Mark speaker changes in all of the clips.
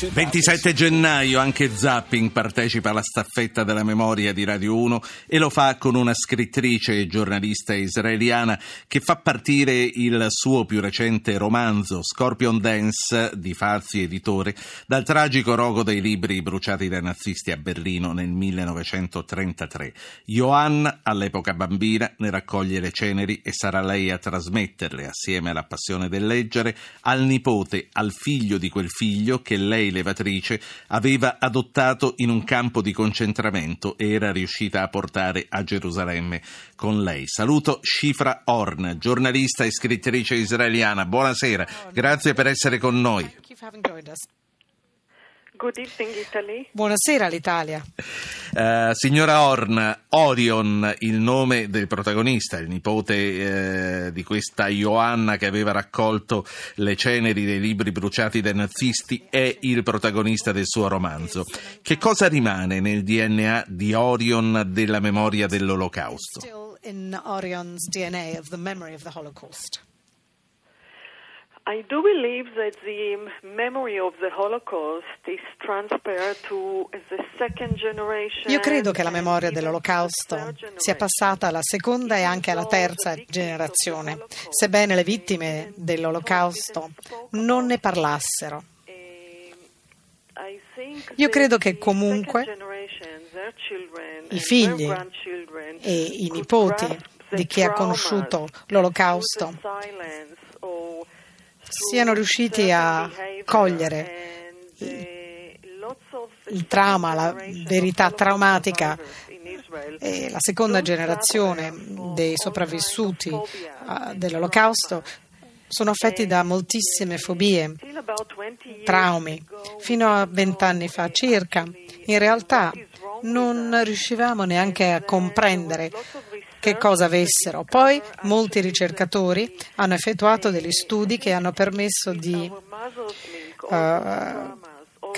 Speaker 1: 27 gennaio anche Zapping partecipa alla staffetta della memoria di Radio 1 e lo fa con una scrittrice e giornalista israeliana che fa partire il suo più recente romanzo Scorpion Dance di Fazzi editore dal tragico rogo dei libri bruciati dai nazisti a Berlino nel 1933. Johanna, all'epoca bambina, ne raccoglie le ceneri e sarà lei a trasmetterle assieme alla passione del leggere al nipote, al figlio di quel figlio che lei levatrice, aveva adottato in un campo di concentramento e era riuscita a portare a Gerusalemme con lei. Saluto Shifra Horn, giornalista e scrittrice israeliana. Buonasera, grazie per essere con noi.
Speaker 2: Good evening, Italy.
Speaker 3: Buonasera all'Italia.
Speaker 1: Uh, signora Horn, Orion, il nome del protagonista, il nipote uh, di questa Joanna che aveva raccolto le ceneri dei libri bruciati dai nazisti, è il protagonista del suo romanzo. Che cosa rimane nel DNA di Orion della memoria dell'Olocausto?
Speaker 3: Still in Orion's DNA of the memory of the Holocaust.
Speaker 2: I do believe that the memory of the Holocaust is transferred to the second generation.
Speaker 3: Io credo che la memoria dell'Olocausto sia passata alla seconda e anche alla terza generazione, sebbene le vittime dell'Olocausto non ne parlassero. Io credo che comunque i figli e i nipoti di chi ha conosciuto l'Olocausto siano riusciti a cogliere il trauma, la verità traumatica e la seconda generazione dei sopravvissuti dell'Olocausto sono affetti da moltissime fobie, traumi. Fino a vent'anni fa circa, in realtà non riuscivamo neanche a comprendere che cosa avessero. Poi molti ricercatori hanno effettuato degli studi che hanno permesso di uh,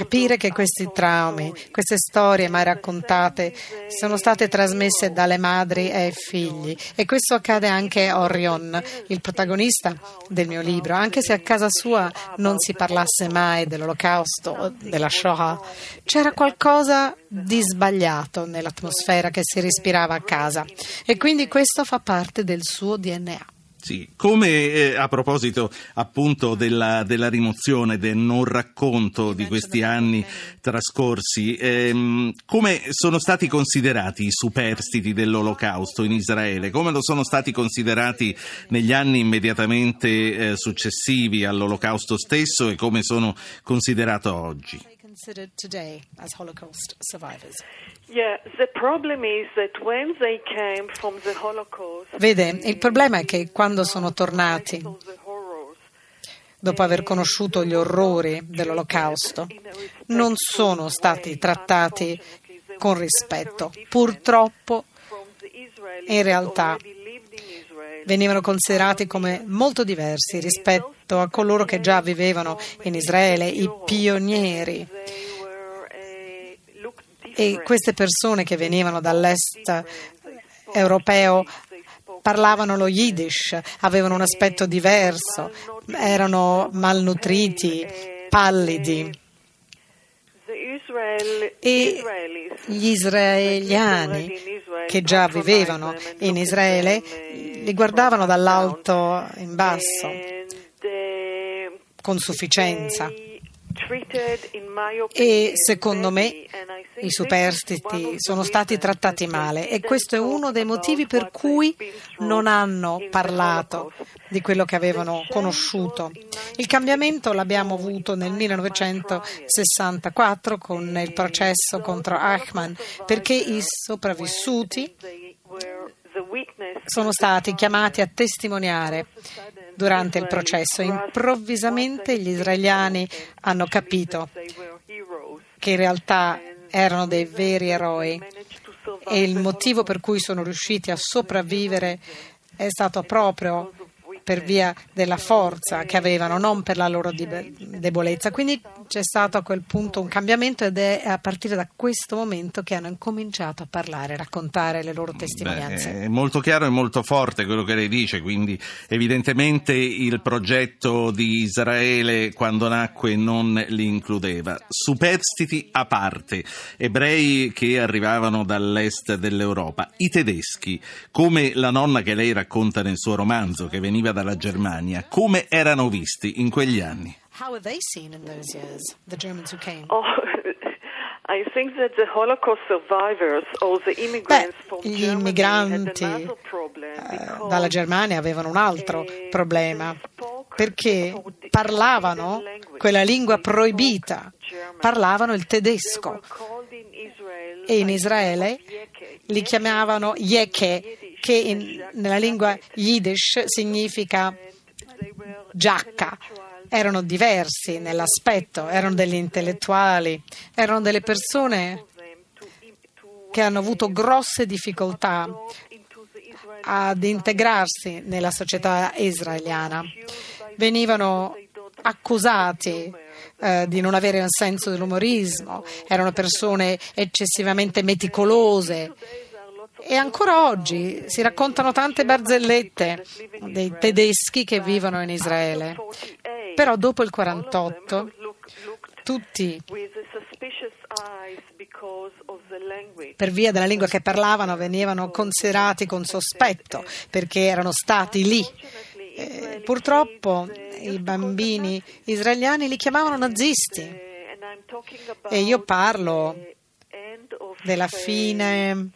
Speaker 3: capire che questi traumi, queste storie mai raccontate sono state trasmesse dalle madri ai figli. E questo accade anche a Orion, il protagonista del mio libro, anche se a casa sua non si parlasse mai dell'olocausto o della Shoah, c'era qualcosa di sbagliato nell'atmosfera che si respirava a casa. E quindi questo fa parte del suo DNA.
Speaker 1: Sì, come eh, a proposito appunto della, della, rimozione, del non racconto di questi anni trascorsi, ehm, come sono stati considerati i superstiti dell'Olocausto in Israele? Come lo sono stati considerati negli anni immediatamente eh, successivi all'Olocausto stesso e come sono considerati oggi?
Speaker 3: Considered today as Holocaust survivors? Vede, il problema è che quando sono tornati, dopo aver conosciuto gli orrori dell'Olocausto, non sono stati trattati con rispetto. Purtroppo, in realtà, venivano considerati come molto diversi rispetto a coloro che già vivevano in Israele, i pionieri. E queste persone che venivano dall'est europeo parlavano lo yiddish, avevano un aspetto diverso, erano malnutriti, pallidi. E gli israeliani che già vivevano in Israele li guardavano dall'alto in basso con sufficienza. E secondo me i superstiti sono stati trattati male. E questo è uno dei motivi per cui non hanno parlato di quello che avevano conosciuto. Il cambiamento l'abbiamo avuto nel 1964 con il processo contro Ahman perché i sopravvissuti sono stati chiamati a testimoniare durante il processo. Improvvisamente gli israeliani hanno capito che in realtà erano dei veri eroi e il motivo per cui sono riusciti a sopravvivere è stato proprio per via della forza che avevano, non per la loro debolezza. Quindi c'è stato a quel punto un cambiamento ed è a partire da questo momento che hanno incominciato a parlare, a raccontare le loro testimonianze.
Speaker 1: Beh, è molto chiaro e molto forte quello che lei dice, quindi evidentemente il progetto di Israele quando nacque non li includeva. Superstiti a parte, ebrei che arrivavano dall'est dell'Europa, i tedeschi, come la nonna che lei racconta nel suo romanzo che veniva dalla Germania, come erano visti in quegli anni?
Speaker 3: How were they seen in those years, the Germans who came?
Speaker 2: Oh, I think that the Holocaust survivors or the immigrants
Speaker 3: Beh,
Speaker 2: from
Speaker 3: gli immigranti eh, dalla Germania avevano un altro problema perché parlavano quella lingua proibita, parlavano il tedesco e in Israele li chiamavano Yeke, che in- nella lingua Yiddish significa giacca. Erano diversi nell'aspetto, erano degli intellettuali, erano delle persone che hanno avuto grosse difficoltà ad integrarsi nella società israeliana. Venivano accusati eh, di non avere un senso dell'umorismo, erano persone eccessivamente meticolose e ancora oggi si raccontano tante barzellette dei tedeschi che vivono in Israele. Però dopo il 48 tutti per via della lingua che parlavano venivano considerati con sospetto perché erano stati lì. Eh, purtroppo i bambini israeliani li chiamavano nazisti. e io parlo della fine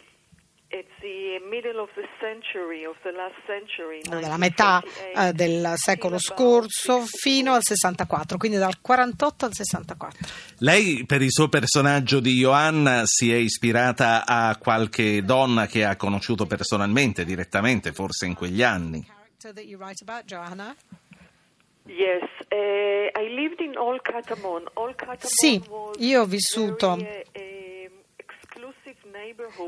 Speaker 3: della metà eh, del secolo scorso fino al 64, quindi dal 48 al 64.
Speaker 1: Lei per il suo personaggio di Johanna si è ispirata a qualche donna che ha conosciuto personalmente, direttamente, forse in quegli anni.
Speaker 2: Eh,
Speaker 3: Sì, io ho vissuto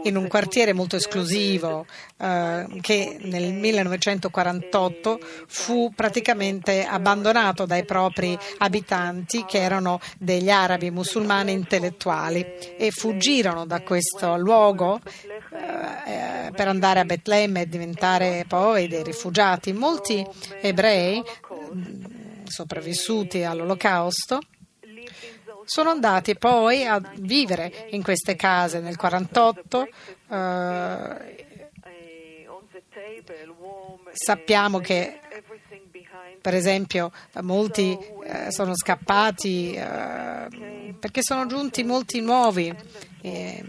Speaker 3: in un quartiere molto esclusivo eh, che nel 1948 fu praticamente abbandonato dai propri abitanti che erano degli arabi musulmani intellettuali e fuggirono da questo luogo eh, per andare a Betlemme e diventare poi dei rifugiati. Molti ebrei mh, sopravvissuti all'olocausto sono andati poi a vivere in queste case nel 48. eh, sappiamo che per esempio molti eh, sono scappati eh, perché sono giunti molti nuovi eh,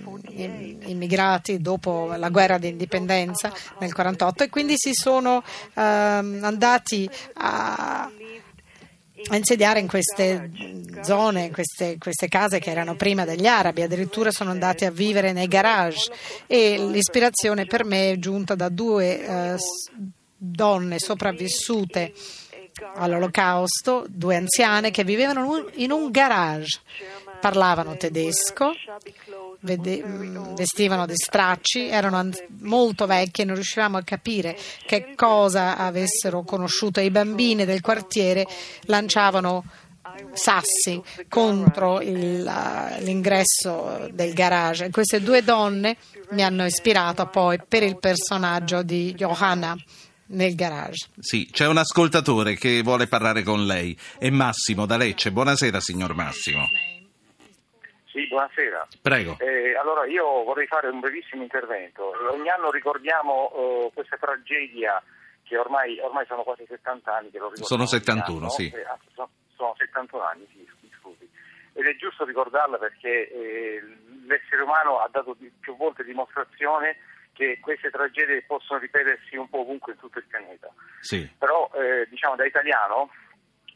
Speaker 3: immigrati dopo la guerra di indipendenza nel 48 e quindi si sono ehm, andati a a insediare in queste zone, in queste, queste, case che erano prima degli arabi, addirittura sono andati a vivere nei garage. E l'ispirazione per me è giunta da due eh, donne sopravvissute all'olocausto, due anziane che vivevano in un garage, parlavano tedesco, vede, vestivano di stracci, erano molto vecchie, non riuscivamo a capire che cosa avessero conosciuto. I bambini del quartiere lanciavano sassi contro il, l'ingresso del garage. Queste due donne mi hanno ispirato poi per il personaggio di Johanna nel garage.
Speaker 1: Sì, c'è un ascoltatore che vuole parlare con lei. È Massimo da Lecce. Buonasera, signor Massimo.
Speaker 4: Sì, buonasera.
Speaker 1: Prego.
Speaker 4: Eh, allora io vorrei fare un brevissimo intervento. Ogni anno ricordiamo uh, questa tragedia che ormai, ormai, sono quasi 70 anni che lo ricordiamo.
Speaker 1: Sono 71, sì.
Speaker 4: Eh, sono, sono 71 anni, sì, scusi. Ed è giusto ricordarla perché eh, l'essere umano ha dato più volte dimostrazione che queste tragedie possono ripetersi un po' ovunque in tutto il pianeta.
Speaker 1: Sì.
Speaker 4: Però, eh, diciamo, da italiano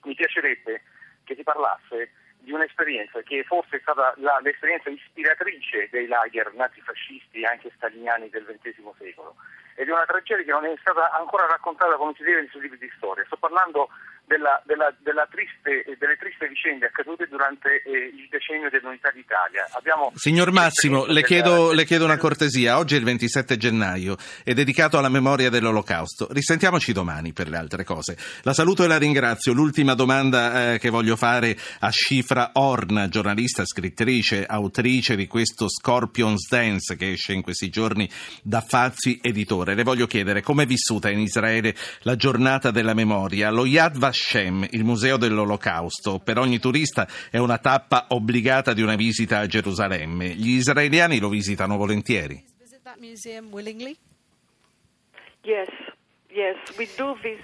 Speaker 4: mi piacerebbe che si parlasse di un'esperienza che forse è stata la, l'esperienza ispiratrice dei lager nazifascisti e anche staliniani del XX secolo. Ed è una tragedia che non è stata ancora raccontata come si deve nei suoi libri di storia. Sto parlando della, della, della triste, delle triste vicende accadute durante eh, il decennio dell'unità d'Italia.
Speaker 1: Abbiamo Signor Massimo, le chiedo, le chiedo, una cortesia. Oggi è il 27 gennaio, è dedicato alla memoria dell'Olocausto. Risentiamoci domani per le altre cose. La saluto e la ringrazio. L'ultima domanda eh, che voglio fare a Shifra Horn, giornalista, scrittrice, autrice di questo Scorpion's Dance che esce in questi giorni da Fazzi Editore. Le voglio chiedere come è vissuta in Israele la giornata della memoria. Lo Yad Vashem Hashem, il museo dell'Olocausto. Per ogni turista è una tappa obbligata di una visita a Gerusalemme. Gli israeliani lo visitano volentieri.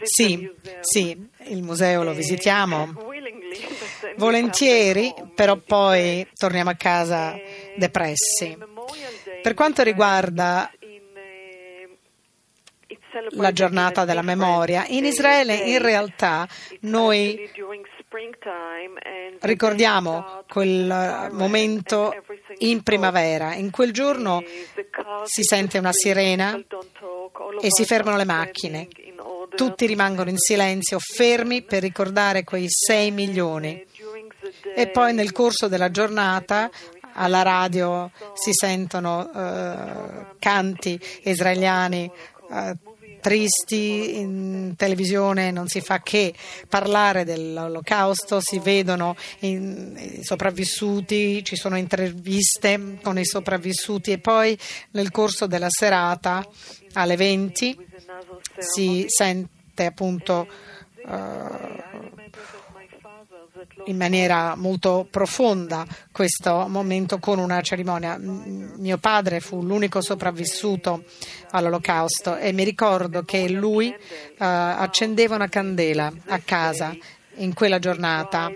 Speaker 3: Sì, sì, il museo lo visitiamo volentieri, però poi torniamo a casa depressi. Per quanto riguarda la giornata della memoria. In Israele in realtà noi ricordiamo quel momento in primavera. In quel giorno si sente una sirena e si fermano le macchine. Tutti rimangono in silenzio, fermi per ricordare quei 6 milioni. E poi nel corso della giornata alla radio si sentono uh, canti israeliani uh, tristi, in televisione non si fa che parlare dell'olocausto, si vedono i sopravvissuti, ci sono interviste con i sopravvissuti e poi nel corso della serata alle 20 si sente appunto uh, in maniera molto profonda questo momento con una cerimonia. Mio padre fu l'unico sopravvissuto all'olocausto e mi ricordo che lui uh, accendeva una candela a casa in quella giornata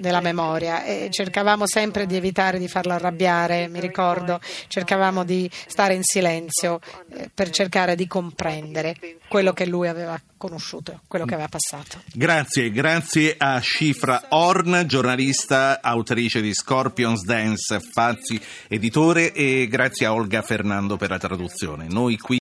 Speaker 3: della memoria e cercavamo sempre di evitare di farlo arrabbiare, mi ricordo, cercavamo di stare in silenzio eh, per cercare di comprendere quello che lui aveva conosciuto, quello che aveva passato.
Speaker 1: Grazie, grazie a Shifra Horn, giornalista, autrice di Scorpions Dance, Fazzi, editore e grazie a Olga Fernando per la traduzione. Noi qui